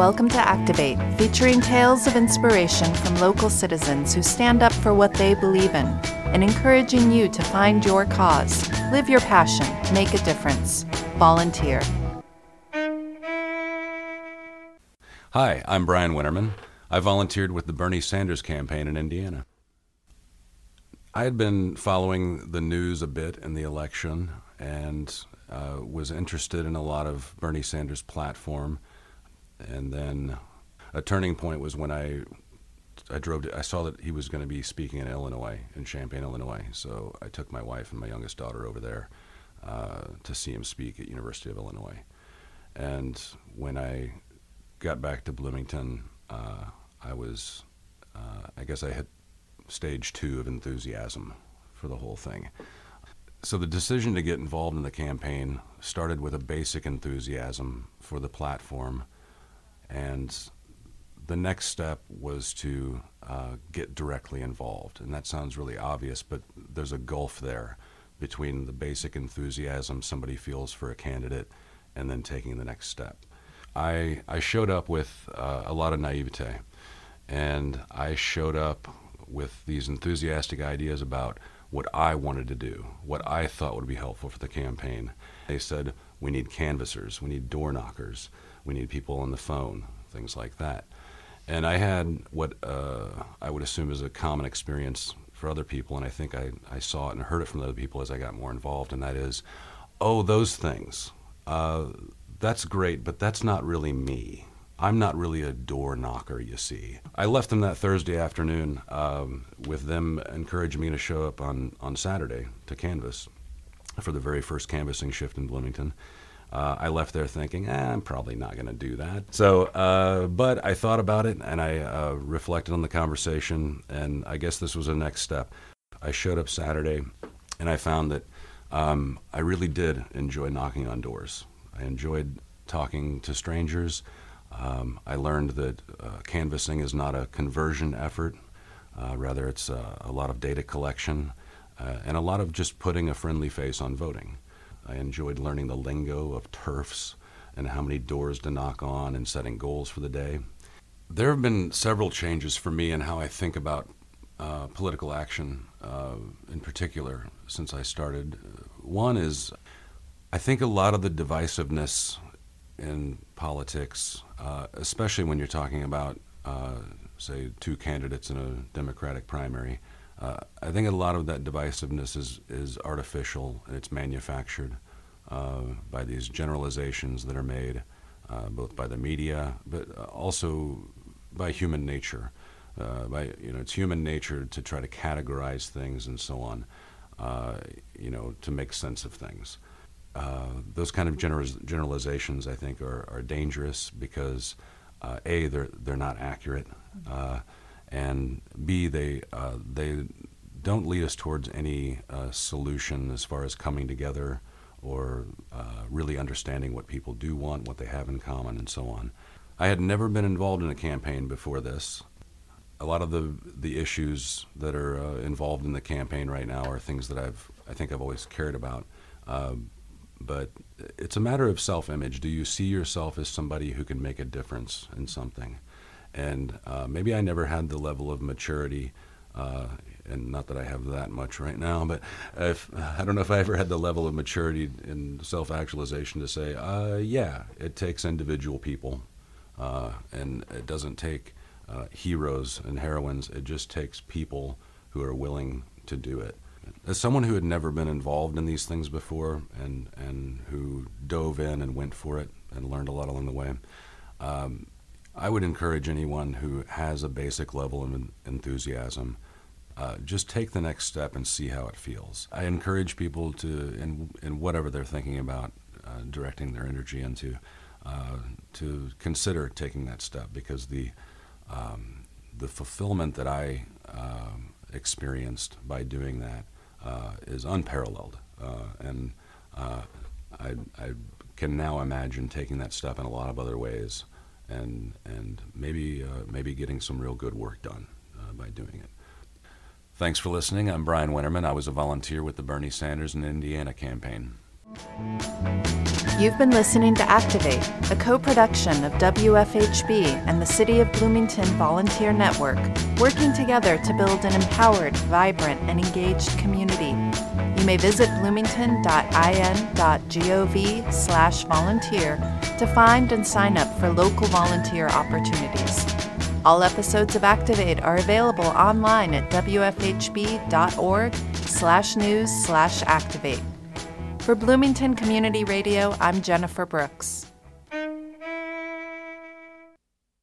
Welcome to Activate, featuring tales of inspiration from local citizens who stand up for what they believe in and encouraging you to find your cause, live your passion, make a difference. Volunteer. Hi, I'm Brian Winterman. I volunteered with the Bernie Sanders campaign in Indiana. I had been following the news a bit in the election and uh, was interested in a lot of Bernie Sanders' platform. And then a turning point was when I I drove. To, I saw that he was going to be speaking in Illinois, in Champaign, Illinois. So I took my wife and my youngest daughter over there uh, to see him speak at University of Illinois. And when I got back to Bloomington, uh, I was, uh, I guess I hit stage two of enthusiasm for the whole thing. So the decision to get involved in the campaign started with a basic enthusiasm for the platform, and the next step was to uh, get directly involved. And that sounds really obvious, but there's a gulf there between the basic enthusiasm somebody feels for a candidate and then taking the next step. I, I showed up with uh, a lot of naivete, and I showed up with these enthusiastic ideas about what I wanted to do, what I thought would be helpful for the campaign. They said, we need canvassers, we need door knockers, we need people on the phone, things like that. And I had what uh, I would assume is a common experience for other people, and I think I, I saw it and heard it from other people as I got more involved, and that is, oh, those things. Uh, that's great, but that's not really me. I'm not really a door knocker, you see. I left them that Thursday afternoon um, with them encouraging me to show up on, on Saturday to canvass for the very first canvassing shift in Bloomington. Uh, I left there thinking, eh, I'm probably not going to do that. So, uh, but I thought about it and I uh, reflected on the conversation, and I guess this was the next step. I showed up Saturday and I found that um, I really did enjoy knocking on doors. I enjoyed talking to strangers. Um, I learned that uh, canvassing is not a conversion effort, uh, rather, it's uh, a lot of data collection uh, and a lot of just putting a friendly face on voting. I enjoyed learning the lingo of turfs and how many doors to knock on and setting goals for the day. There have been several changes for me in how I think about uh, political action uh, in particular since I started. One is I think a lot of the divisiveness in politics, uh, especially when you're talking about, uh, say, two candidates in a Democratic primary. Uh, I think a lot of that divisiveness is, is artificial and it's manufactured uh, by these generalizations that are made uh, both by the media, but also by human nature. Uh, by you know, it's human nature to try to categorize things and so on. you know, to make sense of things. Uh, those kind of generalizations, I think, are, are dangerous because uh, a they're they're not accurate, uh, and b they uh, they don't lead us towards any uh, solution as far as coming together or really understanding what people do want, what they have in common, and so on. I had never been involved in a campaign before this. A lot of the the issues that are involved in the campaign right now are things that I've I think I've always cared about. Um, but it's a matter of self-image. Do you see yourself as somebody who can make a difference in something? And uh, maybe I never had the level of maturity, uh, and not that I have that much right now, but if, I don't know if I ever had the level of maturity in self-actualization to say, uh, yeah, it takes individual people, uh, and it doesn't take uh, heroes and heroines. It just takes people who are willing to do it as someone who had never been involved in these things before and, and who dove in and went for it and learned a lot along the way, um, I would encourage anyone who has a basic level of enthusiasm. Uh, just take the next step and see how it feels. I encourage people to, in, in whatever they're thinking about uh, directing their energy into, uh, to consider taking that step because the, um, the fulfillment that I um, experienced by doing that is unparalleled. Uh, and uh, I, I, can now imagine taking that step in a lot of other ways and, and maybe, maybe getting some real good work done by doing it. Thanks for listening. I'm Brian Winterman. I was a volunteer with the Bernie Sanders in Indiana campaign. You've been listening to Activate, a co production of WFHB and the City of Bloomington Volunteer Network, working together to build an empowered, vibrant, and engaged community. You may visit bloomington.in.gov slash volunteer to find and sign up for local volunteer opportunities. All episodes of Activate are available online at wfhb.org slash news slash activate. For Bloomington Community Radio, I'm Jennifer Brooks.